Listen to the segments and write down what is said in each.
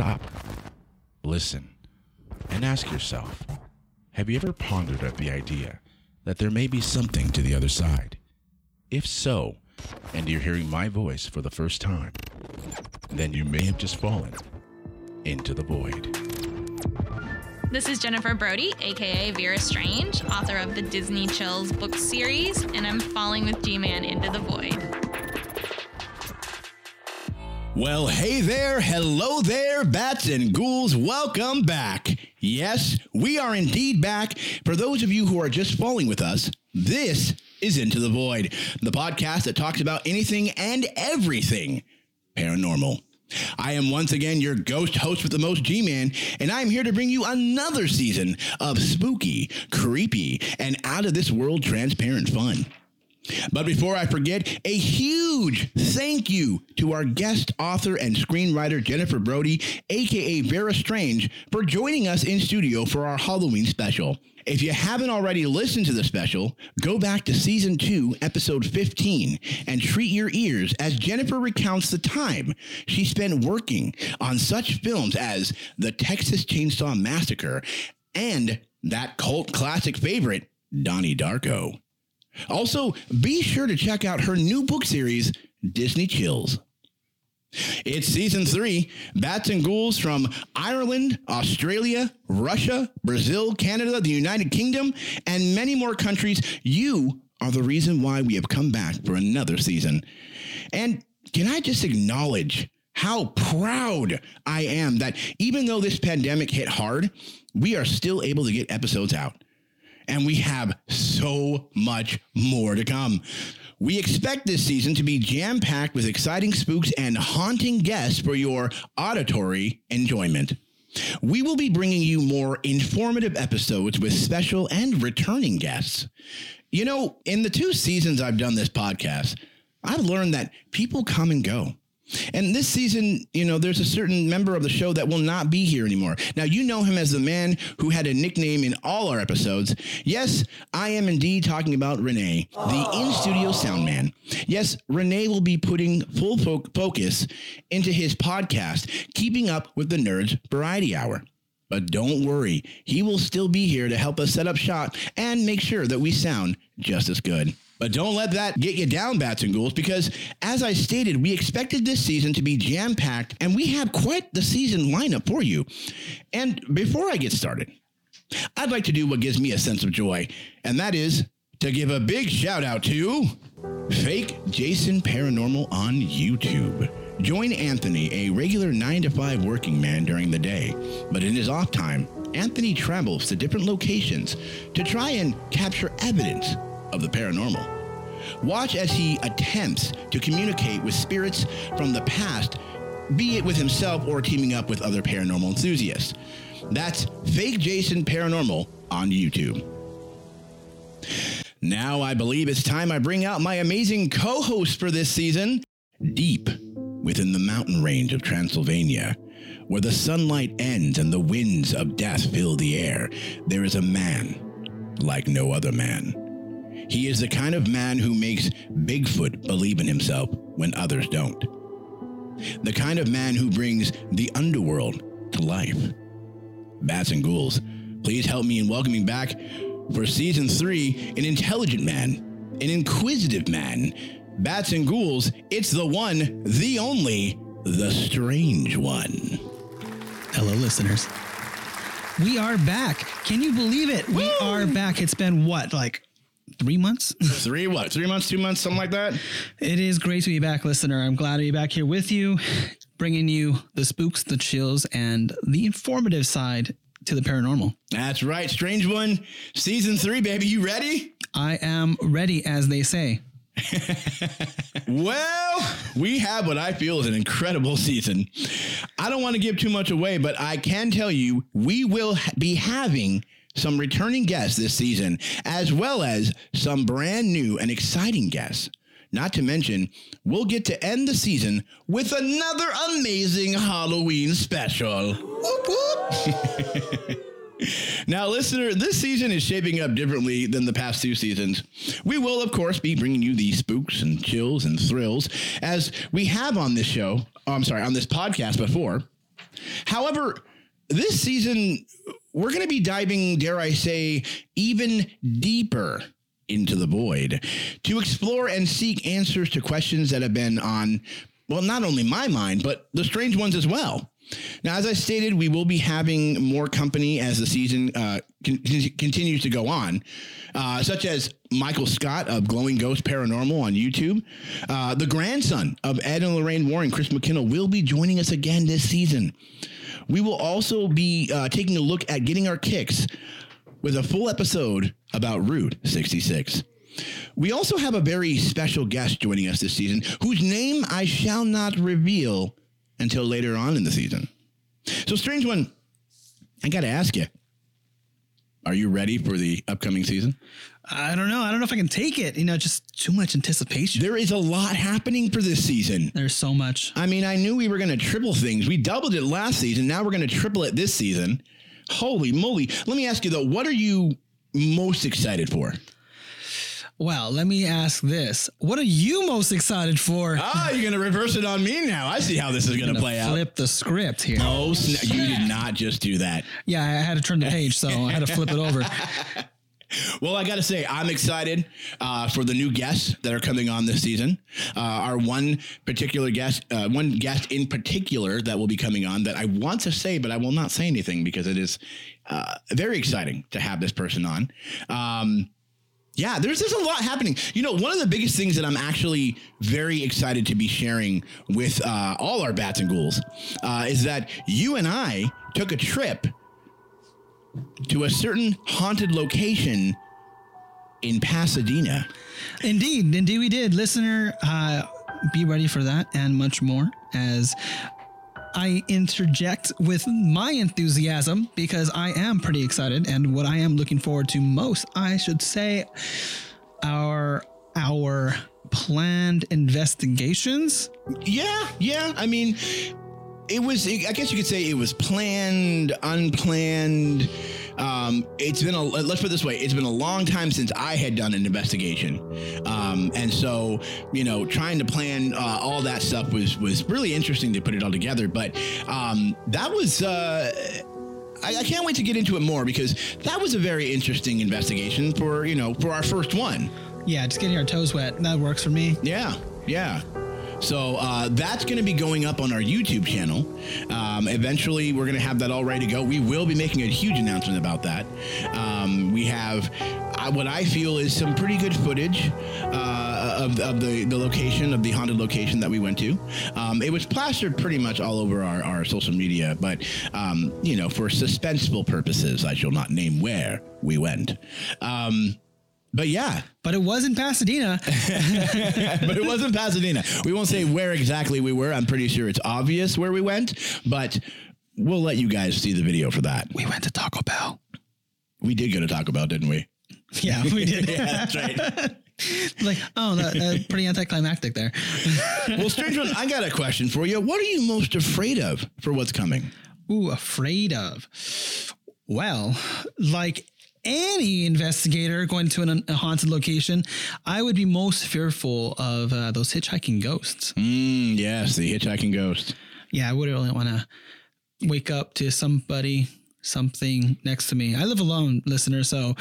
stop, listen, and ask yourself Have you ever pondered at the idea that there may be something to the other side? If so, and you're hearing my voice for the first time, then you may have just fallen into the void. This is Jennifer Brody, aka Vera Strange, author of the Disney Chills book series, and I'm falling with G Man into the void. Well, hey there, hello there, bats and ghouls, welcome back. Yes, we are indeed back. For those of you who are just falling with us, this is Into the Void, the podcast that talks about anything and everything paranormal. I am once again your ghost host with the most G Man, and I'm here to bring you another season of spooky, creepy, and out of this world transparent fun. But before I forget, a huge thank you to our guest author and screenwriter Jennifer Brody, aka Vera Strange, for joining us in studio for our Halloween special. If you haven't already listened to the special, go back to season 2, episode 15, and treat your ears as Jennifer recounts the time she spent working on such films as The Texas Chainsaw Massacre and that cult classic favorite, Donnie Darko. Also, be sure to check out her new book series, Disney Chills. It's season three. Bats and ghouls from Ireland, Australia, Russia, Brazil, Canada, the United Kingdom, and many more countries. You are the reason why we have come back for another season. And can I just acknowledge how proud I am that even though this pandemic hit hard, we are still able to get episodes out and we have so much more to come. We expect this season to be jam packed with exciting spooks and haunting guests for your auditory enjoyment. We will be bringing you more informative episodes with special and returning guests. You know, in the two seasons I've done this podcast, I've learned that people come and go. And this season, you know, there's a certain member of the show that will not be here anymore. Now, you know him as the man who had a nickname in all our episodes. Yes, I am indeed talking about Renee, the in studio sound man. Yes, Renee will be putting full fo- focus into his podcast, Keeping Up with the Nerds Variety Hour. But don't worry, he will still be here to help us set up shop and make sure that we sound just as good. But don't let that get you down, Bats and Ghouls, because as I stated, we expected this season to be jam packed, and we have quite the season lineup for you. And before I get started, I'd like to do what gives me a sense of joy, and that is to give a big shout out to Fake Jason Paranormal on YouTube. Join Anthony, a regular 9 to 5 working man during the day, but in his off time, Anthony travels to different locations to try and capture evidence of the paranormal. Watch as he attempts to communicate with spirits from the past, be it with himself or teaming up with other paranormal enthusiasts. That's Fake Jason Paranormal on YouTube. Now I believe it's time I bring out my amazing co host for this season. Deep within the mountain range of Transylvania, where the sunlight ends and the winds of death fill the air, there is a man like no other man. He is the kind of man who makes Bigfoot believe in himself when others don't. The kind of man who brings the underworld to life. Bats and ghouls, please help me in welcoming back for season three an intelligent man, an inquisitive man. Bats and ghouls, it's the one, the only, the strange one. Hello, listeners. We are back. Can you believe it? We are back. It's been what, like three months? Three what? Three months, two months, something like that? it is great to be back, listener. I'm glad to be back here with you, bringing you the spooks, the chills, and the informative side to the paranormal. That's right, Strange One, season three, baby. You ready? I am ready, as they say. Well, we have what I feel is an incredible season. I don't want to give too much away, but I can tell you we will be having some returning guests this season, as well as some brand new and exciting guests. Not to mention, we'll get to end the season with another amazing Halloween special. Whoop, whoop. Now, listener, this season is shaping up differently than the past two seasons. We will, of course, be bringing you the spooks and chills and thrills as we have on this show. Oh, I'm sorry, on this podcast before. However, this season, we're going to be diving, dare I say, even deeper into the void to explore and seek answers to questions that have been on, well, not only my mind, but the strange ones as well. Now, as I stated, we will be having more company as the season uh, con- continues to go on, uh, such as Michael Scott of Glowing Ghost Paranormal on YouTube. Uh, the grandson of Ed and Lorraine Warren, Chris McKinnell, will be joining us again this season. We will also be uh, taking a look at getting our kicks with a full episode about Route 66. We also have a very special guest joining us this season, whose name I shall not reveal until later on in the season. So, Strange One, I got to ask you are you ready for the upcoming season? I don't know. I don't know if I can take it. You know, just too much anticipation. There is a lot happening for this season. There's so much. I mean, I knew we were going to triple things. We doubled it last season. Now we're going to triple it this season. Holy moly. Let me ask you, though, what are you most excited for? Well, let me ask this. What are you most excited for? Ah, you're going to reverse it on me now. I see how this is going to play out. Flip the script here. Oh, sna- you did not just do that. Yeah, I had to turn the page, so I had to flip it over. Well, I got to say, I'm excited uh, for the new guests that are coming on this season. Uh, our one particular guest, uh, one guest in particular that will be coming on that I want to say, but I will not say anything because it is uh, very exciting to have this person on. Um, yeah, there's there's a lot happening. You know, one of the biggest things that I'm actually very excited to be sharing with uh, all our bats and ghouls uh, is that you and I took a trip to a certain haunted location in Pasadena. Indeed, indeed, we did. Listener, uh, be ready for that and much more as I interject with my enthusiasm because I am pretty excited and what I am looking forward to most, I should say, our our planned investigations. Yeah, yeah. I mean, it was. I guess you could say it was planned, unplanned. Um, it's been a. Let's put it this way: it's been a long time since I had done an investigation, um, and so you know, trying to plan uh, all that stuff was was really interesting to put it all together. But um, that was. Uh, I, I can't wait to get into it more because that was a very interesting investigation for you know for our first one. Yeah, just getting our toes wet. That works for me. Yeah, yeah. So uh, that's going to be going up on our YouTube channel. Um, eventually, we're going to have that all ready to go. We will be making a huge announcement about that. Um, we have uh, what I feel is some pretty good footage uh, of, of the, the location, of the haunted location that we went to. Um, it was plastered pretty much all over our, our social media, but, um, you know, for suspenseful purposes, I shall not name where we went. Um, but yeah, But it was in Pasadena. but it wasn't Pasadena. We won't say where exactly we were. I'm pretty sure it's obvious where we went, but we'll let you guys see the video for that. we went to Taco Bell. We did go to Taco Bell, didn't we? Yeah, we did. yeah, that's right. like, oh, that, uh, pretty anticlimactic there. well, strange one, I got a question for you. What are you most afraid of for what's coming? Ooh, afraid of. Well, like any investigator going to an, a haunted location, I would be most fearful of uh, those hitchhiking ghosts. Mm, yes, the hitchhiking ghost. Yeah, I wouldn't really want to wake up to somebody, something next to me. I live alone, listener, so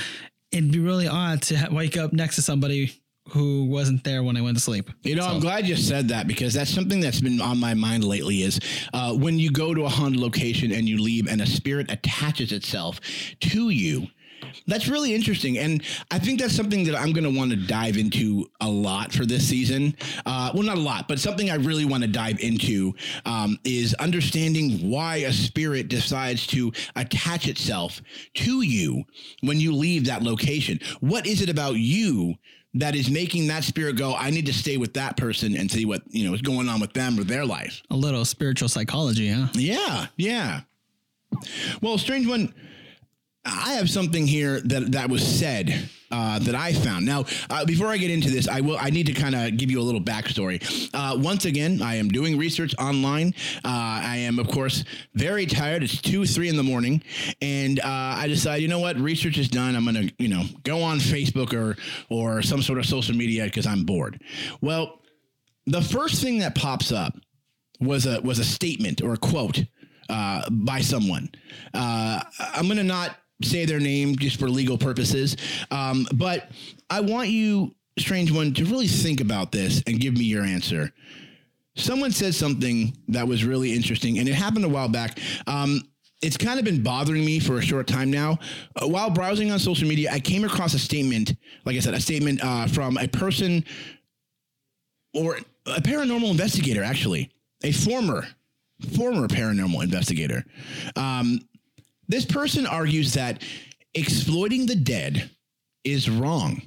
it'd be really odd to ha- wake up next to somebody who wasn't there when I went to sleep. You know, I'm glad you said that because that's something that's been on my mind lately. Is uh, when you go to a haunted location and you leave, and a spirit attaches itself to you. That's really interesting, and I think that's something that I'm going to want to dive into a lot for this season. Uh, well, not a lot, but something I really want to dive into um, is understanding why a spirit decides to attach itself to you when you leave that location. What is it about you that is making that spirit go, I need to stay with that person and see what, you know, is going on with them or their life. A little spiritual psychology, huh? Yeah, yeah. Well, strange one. I have something here that that was said uh, that I found. Now, uh, before I get into this, I will. I need to kind of give you a little backstory. Uh, once again, I am doing research online. Uh, I am, of course, very tired. It's two, three in the morning, and uh, I decide, you know what, research is done. I'm gonna, you know, go on Facebook or or some sort of social media because I'm bored. Well, the first thing that pops up was a was a statement or a quote uh, by someone. I'm to not say their name just for legal purposes, um, but I want you, strange one, to really think about this and give me your answer. Someone said something that was really interesting, and it happened a while back. Um, it's kind of been bothering me for a short time now. Uh, while browsing on social media, I came across a statement, like I said, a statement uh, from a person or a paranormal investigator, actually, a former former paranormal investigator. Um, this person argues that exploiting the dead is wrong.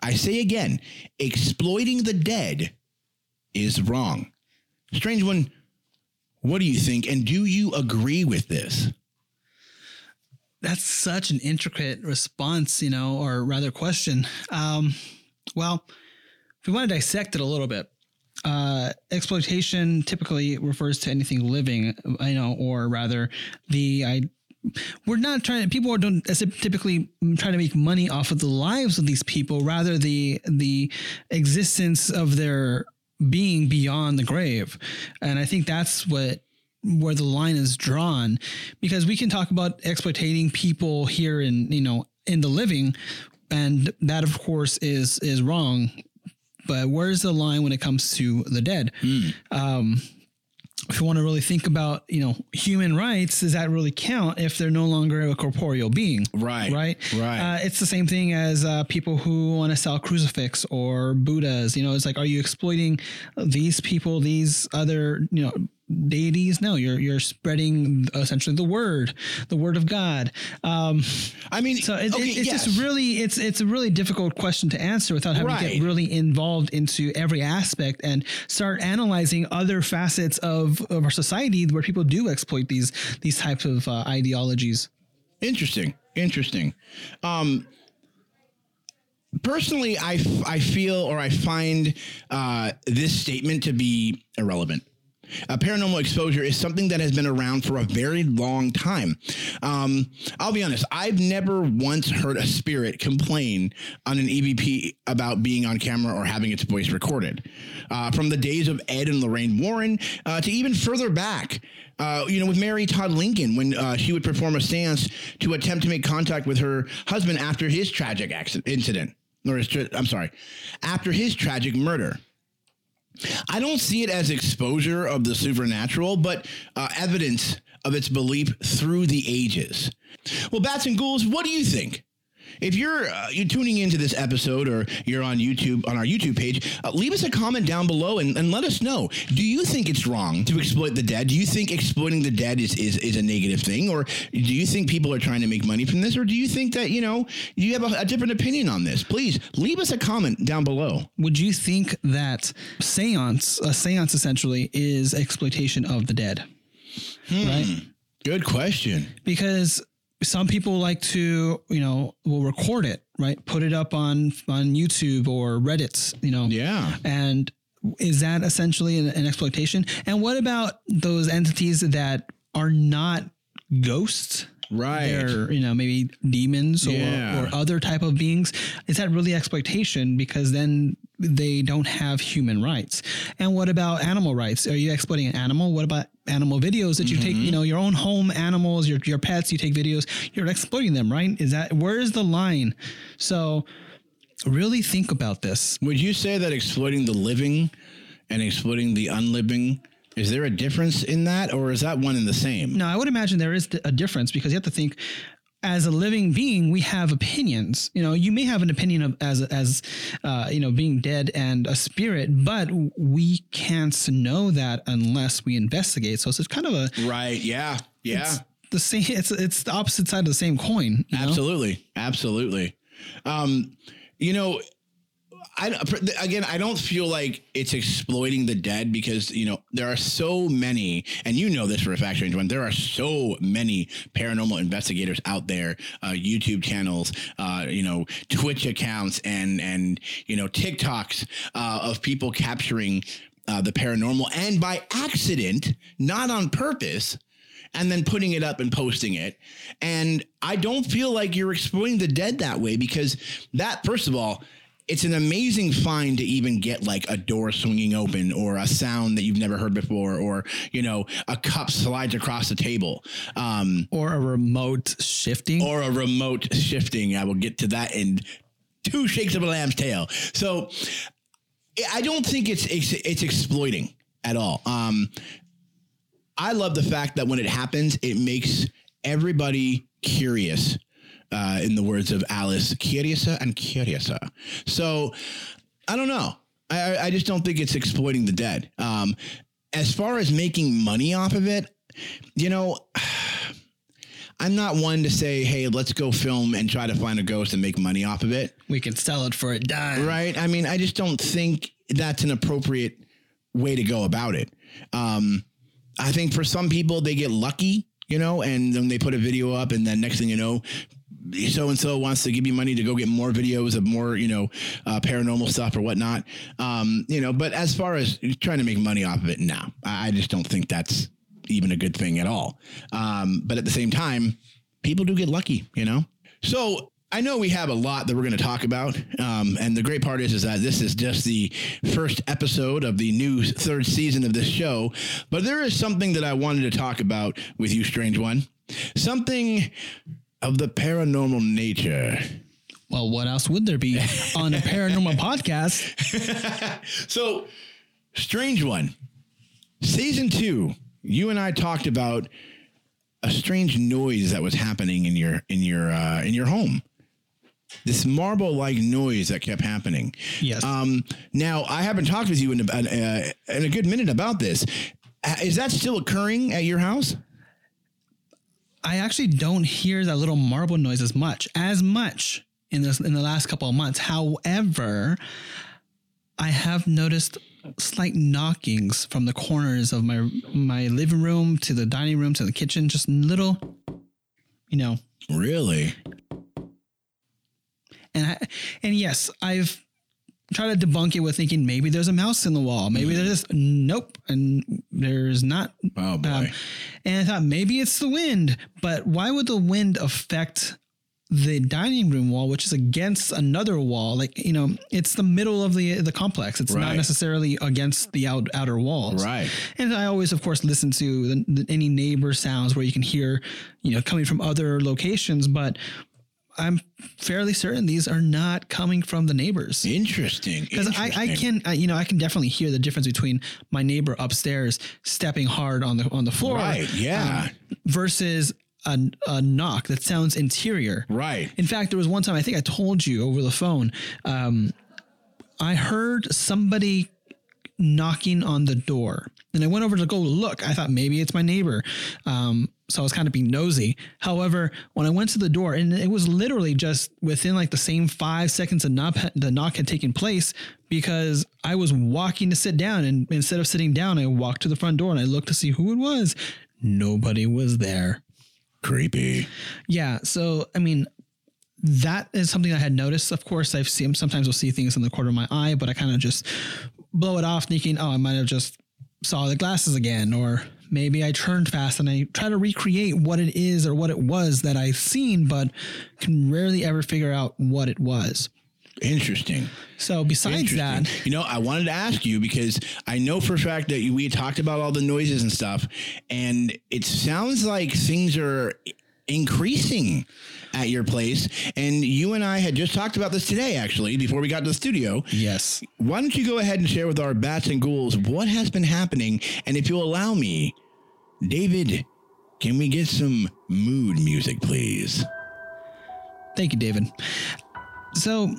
I say again, exploiting the dead is wrong. Strange one, what do you think? And do you agree with this? That's such an intricate response, you know, or rather question. Um, well, if we want to dissect it a little bit, uh, exploitation typically refers to anything living, you know, or rather, the I. We're not trying. People are don't typically try to make money off of the lives of these people. Rather, the the existence of their being beyond the grave, and I think that's what where the line is drawn, because we can talk about exploiting people here in you know in the living, and that of course is is wrong but where's the line when it comes to the dead? Mm. Um, if you want to really think about, you know, human rights, does that really count if they're no longer a corporeal being? Right. Right. Right. Uh, it's the same thing as uh, people who want to sell crucifix or Buddhas. You know, it's like, are you exploiting these people, these other, you know, deities? No you're you're spreading essentially the word the word of god. Um i mean so it, okay, it, it's yes. just really it's it's a really difficult question to answer without having right. to get really involved into every aspect and start analyzing other facets of, of our society where people do exploit these these types of uh, ideologies. Interesting. Interesting. Um personally I, I feel or i find uh, this statement to be irrelevant uh, paranormal exposure is something that has been around for a very long time. Um, I'll be honest, I've never once heard a spirit complain on an EVP about being on camera or having its voice recorded. Uh, from the days of Ed and Lorraine Warren uh, to even further back, uh, you know, with Mary Todd Lincoln when uh, she would perform a seance to attempt to make contact with her husband after his tragic accident incident, or his, I'm sorry, after his tragic murder. I don't see it as exposure of the supernatural, but uh, evidence of its belief through the ages. Well, bats and ghouls, what do you think? If you're uh, you're tuning into this episode or you're on YouTube on our YouTube page, uh, leave us a comment down below and, and let us know. Do you think it's wrong to exploit the dead? Do you think exploiting the dead is, is, is a negative thing, or do you think people are trying to make money from this, or do you think that you know you have a, a different opinion on this? Please leave us a comment down below. Would you think that seance, a seance essentially, is exploitation of the dead? Hmm. Right. Good question. Because some people like to, you know, will record it, right? Put it up on on YouTube or Reddit, you know. Yeah. And is that essentially an, an exploitation? And what about those entities that are not ghosts? Right. They're, you know, maybe demons or, yeah. or other type of beings. Is that really exploitation? Because then they don't have human rights. And what about animal rights? Are you exploiting an animal? What about animal videos that you mm-hmm. take, you know, your own home animals, your, your pets, you take videos, you're exploiting them, right? Is that, where's the line? So really think about this. Would you say that exploiting the living and exploiting the unliving is there a difference in that, or is that one and the same? No, I would imagine there is a difference because you have to think as a living being, we have opinions. You know, you may have an opinion of as as uh, you know being dead and a spirit, but we can't know that unless we investigate. So it's kind of a right. Yeah, yeah. the same. It's it's the opposite side of the same coin. Absolutely, know? absolutely. Um, you know, I again, I don't feel like it's exploiting the dead because you know there are so many, and you know this for a fact, Strange One. There are so many paranormal investigators out there, uh, YouTube channels, uh, you know, Twitch accounts, and and you know TikToks uh, of people capturing uh, the paranormal, and by accident, not on purpose, and then putting it up and posting it. And I don't feel like you're exploiting the dead that way because that, first of all it's an amazing find to even get like a door swinging open or a sound that you've never heard before or you know a cup slides across the table. Um, or a remote shifting. or a remote shifting. I will get to that in two shakes of a lamb's tail. So i don't think it's it's, it's exploiting at all. Um, i love the fact that when it happens it makes everybody curious uh, in the words of Alice, curiouser and curiouser. So I don't know. I, I just don't think it's exploiting the dead. Um, as far as making money off of it, you know, I'm not one to say, hey, let's go film and try to find a ghost and make money off of it. we can sell it for a dime. Right. I mean, I just don't think that's an appropriate way to go about it. Um, I think for some people, they get lucky, you know, and then they put a video up, and then next thing you know, so and so wants to give you money to go get more videos of more, you know, uh, paranormal stuff or whatnot. Um, you know, but as far as trying to make money off of it, no, I just don't think that's even a good thing at all. Um, but at the same time, people do get lucky, you know? So I know we have a lot that we're going to talk about. Um, and the great part is, is that this is just the first episode of the new third season of this show. But there is something that I wanted to talk about with you, Strange One. Something of the paranormal nature. Well, what else would there be on a paranormal podcast? So, Strange One, season two, you and I talked about a strange noise that was happening in your in your uh, in your home. This marble-like noise that kept happening. Yes. Um, now, I haven't talked with you in a, uh, in a good minute about this. Is that still occurring at your house? I actually don't hear that little marble noise as much, as much in this in the last couple of months. However, I have noticed slight knockings from the corners of my my living room to the dining room to the kitchen, just little, you know. Really? And I, and yes, I've tried to debunk it with thinking maybe there's a mouse in the wall, maybe there's nope, and there's not. Oh boy. Um, and I thought maybe it's the wind, but why would the wind affect the dining room wall, which is against another wall? Like you know, it's the middle of the the complex. It's not necessarily against the out, outer walls. Right. And I always, of course, listen to the, the, any neighbor sounds where you can hear, you know, coming from other locations, but. I'm fairly certain these are not coming from the neighbors Interesting. because I, I can I, you know I can definitely hear the difference between my neighbor upstairs stepping hard on the on the floor Right, yeah. um, versus a, a knock that sounds interior Right. in fact there was one time I think I told you over the phone um, I heard somebody knocking on the door and I went over to go look I thought maybe it's my neighbor um, so I was kind of being nosy however when I went to the door and it was literally just within like the same five seconds the knock the knock had taken place because I was walking to sit down and instead of sitting down I walked to the front door and I looked to see who it was nobody was there Creepy. yeah. So, I mean, that is something I had noticed. Of course, I've seen sometimes I'll see things in the corner of my eye, but I kind of just blow it off, thinking, oh, I might have just saw the glasses again, or maybe I turned fast and I try to recreate what it is or what it was that I've seen, but can rarely ever figure out what it was. Interesting. So, besides that, You know, I wanted to ask you because I know for a fact that we talked about all the noises and stuff, and it sounds like things are increasing at your place. And you and I had just talked about this today, actually, before we got to the studio. yes, Why don't you go ahead and share with our bats and ghouls what has been happening? And if you'll allow me, David, can we get some mood music, please? Thank you, David. So,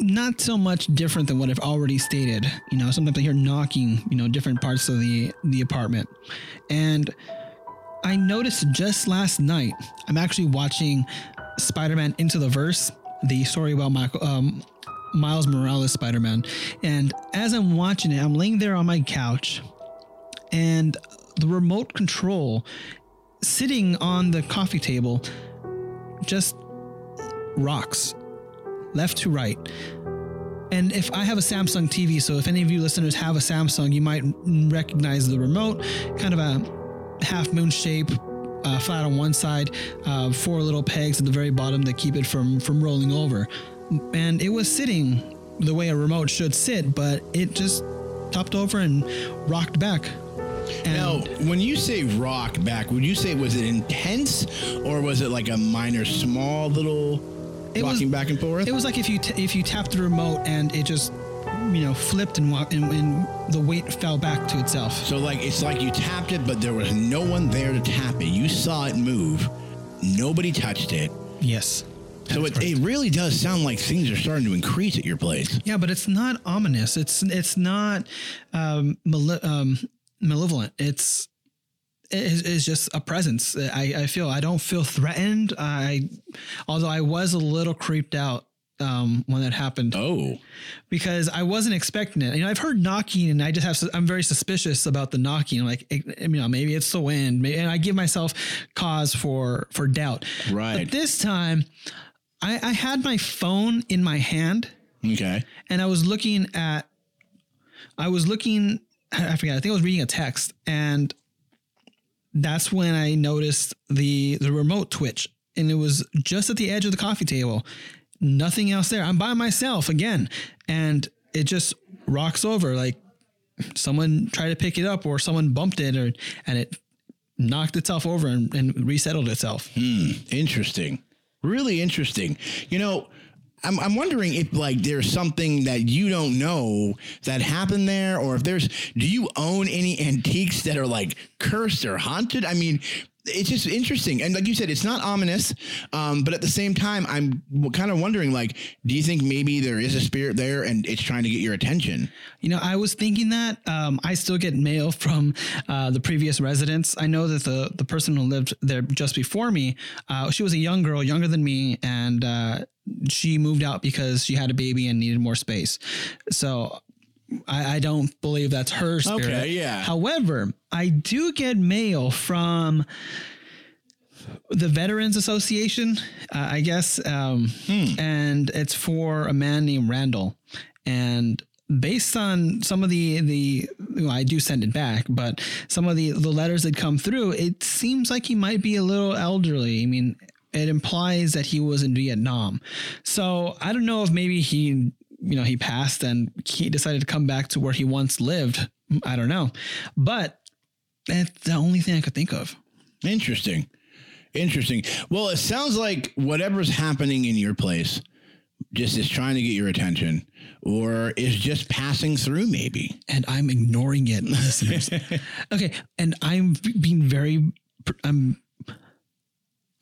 not so much different than what I've already stated. You know, sometimes I hear knocking, you know, different parts of the the apartment. And I noticed just last night, I'm actually watching Spider-Man Into the Verse, the story about Michael, um, Miles Morales Spider-Man. And as I'm watching it, I'm laying there on my couch, and the remote control sitting on the coffee table just rocks left to right. And if I have a Samsung TV, so if any of you listeners have a Samsung, you might recognize the remote, kind of a half moon shape, uh, flat on one side, uh, four little pegs at the very bottom that keep it from from rolling over. and it was sitting the way a remote should sit, but it just topped over and rocked back. And Now, when you say rock back, would you say was it intense or was it like a minor, small little It was- rocking back and forth? it was like if you t- if you tapped the remote and it just you know flipped and, and and the weight fell back to itself. so like it's like you tapped it, but there was no one there to tap it. You saw it move. Nobody touched it. Yes. So it, it really does sound like things are starting to increase at your place. Yeah, but it's not ominous. It's it's not um, male- um, malevolent. It's it's, it's just a presence. I, I feel I don't feel threatened. I although I was a little creeped out um, when that happened Oh, because I wasn't expecting it. You know, I've heard knocking, and I just have I'm very suspicious about the knocking. I'm like, you know, maybe it's the wind, May- and I give myself cause for for doubt. Right. But this time, I, I had my phone in my hand okay. and I was looking at, I was looking, I forget, I think I was reading a text, and that's when I noticed the the remote twitch, and it was just at the edge of the coffee table, nothing else there. I'm by myself again, and it just rocks over like someone tried to pick it up or someone bumped it, or and it knocked itself over and, and resettled itself. Hmm, interesting. Really interesting. You know, I'm, I'm wondering if like there's something that you don't know that happened there, or if there's do you own any antiques that are like cursed or haunted? I mean, it's just interesting, and like you said, it's not ominous, um, but at the same time, I'm kind of wondering like, do you think maybe there is a spirit there and it's trying to get your attention? You know, I was thinking that um, I still get mail from uh, the previous residents. I know that the the person who lived there just before me, uh, she was a young girl, younger than me, and uh, she moved out because she had a baby and needed more space. So. I, I don't believe that's her spirit. Okay, yeah. However, I do get mail from the Veterans Association, uh, I guess, um, and it's for a man named Randall. And based on some of the the, well, I do send it back, but some of the the letters that come through, it seems like he might be a little elderly. I mean, it implies that he was in Vietnam, so I don't know if maybe he. You know, he passed and he decided to come back to where he once lived. I don't know. But that's the only thing I could think of. Interesting. Interesting. Well, it sounds like whatever's happening in your place just is trying to get your attention or is just passing through, maybe. and I'm ignoring it, listeners. okay, and I'm being very, I'm,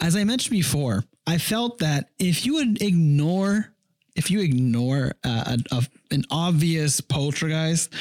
as I mentioned before, I felt that if you would ignore, if you ignore uh, a, a, an obvious poltergeist,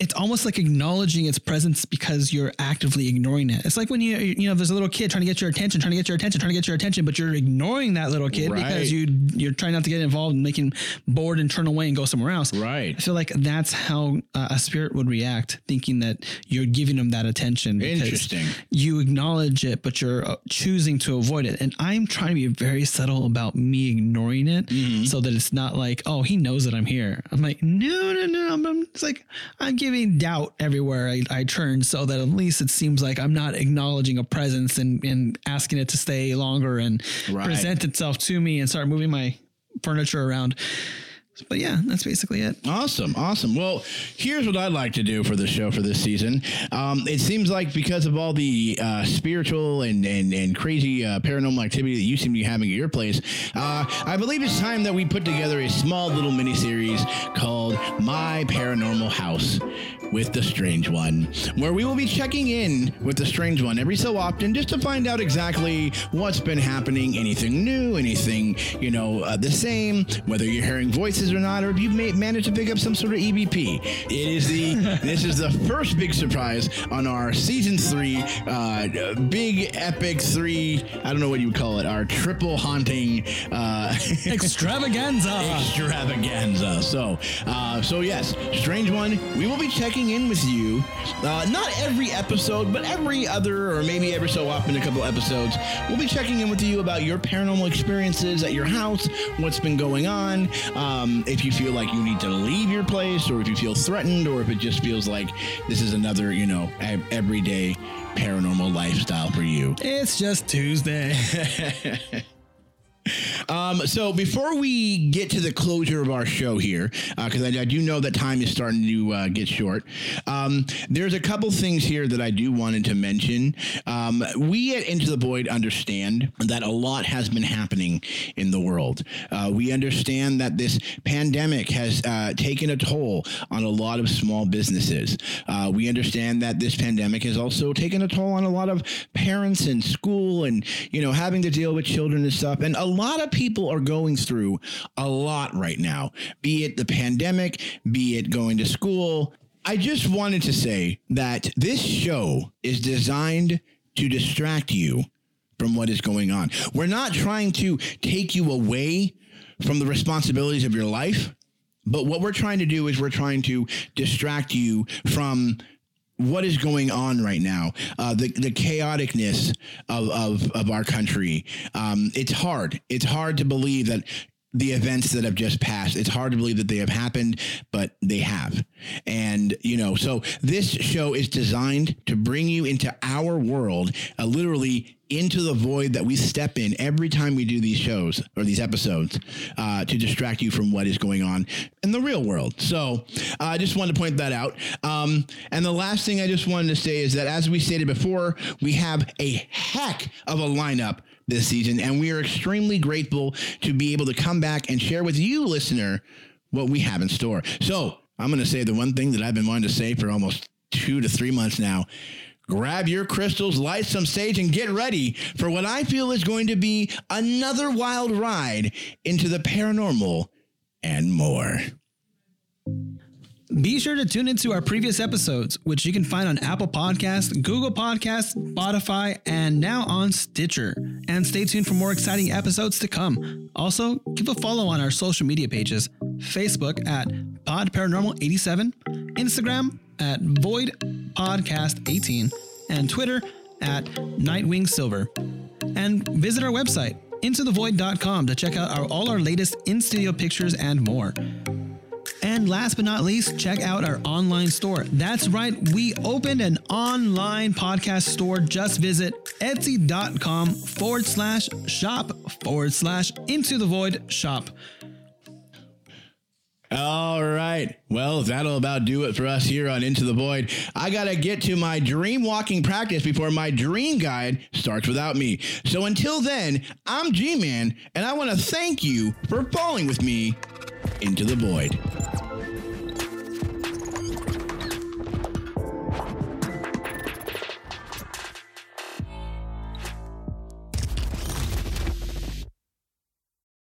it's almost like acknowledging its presence because you're actively ignoring it. It's like when you you know there's a little kid trying to get your attention, trying to get your attention, trying to get your attention, but you're ignoring that little kid Right. because you you're trying not to get involved and making bored and turn away and go somewhere else. Right. I feel like that's how uh, a spirit would react, thinking that you're giving them that attention. Interesting. You acknowledge it, but you're uh, choosing to avoid it. And I'm trying to be very subtle about me ignoring it, Mm-hmm. so that it's not like, oh, he knows that I'm here. I'm like, no, no, no. I'm, I'm- it's like I'm giving doubt everywhere I, I turn, so that at least it seems like I'm not acknowledging a presence and and asking it to stay longer and Right. present itself to me and start moving my furniture around. But yeah, that's basically it. Awesome, awesome. Well, here's what I'd like to do for the show for this season. Um, it seems like because of all the uh, spiritual and and, and crazy uh, paranormal activity that you seem to be having at your place, uh, I believe it's time that we put together a small little mini series called My Paranormal House with the Strange One, where we will be checking in with the Strange One every so often just to find out exactly what's been happening, anything new, anything you know uh, the same, whether you're hearing voices or not, or if you've ma- managed to pick up some sort of EVP. It is the this is the first big surprise on our season three, uh, big epic three. I don't know what you would call it. Our triple haunting. Uh, Extravaganza. extravaganza. So, uh, so yes, strange one. We will be checking in with you, uh, not every episode, but every other, or maybe every so often, a couple episodes. We'll be checking in with you about your paranormal experiences at your house, what's been going on. Um, Um, if you feel like you need to leave your place, or if you feel threatened, or if it just feels like this is another, you know, everyday paranormal lifestyle for you. It's just Tuesday. Um, so before we get to the closure of our show here, because I, I do know that time is starting to uh, get short, um, there's a couple things here that I do wanted to mention. Um, we at Into the Void understand that a lot has been happening in the world. Uh, we understand that this pandemic has uh, taken a toll on a lot of small businesses. Uh, we understand that this pandemic has also taken a toll on a lot of parents and school and you know having to deal with children and stuff. And a lot of people are going through a lot right now, be it the pandemic, be it going to school. I just wanted to say that this show is designed to distract you from what is going on. We're not trying to take you away from the responsibilities of your life, but what we're trying to do is we're trying to distract you from what is going on right now, uh, the the chaoticness of of, of our country. Um, it's hard. It's hard to believe that the events that have just passed. It's hard to believe that they have happened, but they have. And, you know, so this show is designed to bring you into our world, uh, literally into the void that we step in every time we do these shows or these episodes uh, to distract you from what is going on in the real world. So uh, I just wanted to point that out. Um, and the last thing I just wanted to say is that, as we stated before, we have a heck of a lineup this season, and we are extremely grateful to be able to come back and share with you, listener, what we have in store. So I'm going to say the one thing that I've been wanting to say for almost two to three months now. Grab your crystals, light some sage, and get ready for what I feel is going to be another wild ride into the paranormal and more. Be sure to tune into our previous episodes, which you can find on Apple Podcasts, Google Podcasts, Spotify, and now on Stitcher. And stay tuned for more exciting episodes to come. Also, give a follow on our social media pages Facebook at Pod Paranormal 87, Instagram at Void Podcast 18, and Twitter at Nightwing Silver. And visit our website, intothevoid.com, to check out our, all our latest in studio pictures and more. And last but not least, check out our online store. That's right, we opened an online podcast store. Just visit etsy.com forward slash shop forward slash into the void shop. All right. Well, that'll about do it for us here on Into the Void. I got to get to my dream walking practice before my dream guide starts without me. So until then, I'm G Man, and I want to thank you for falling with me into the void.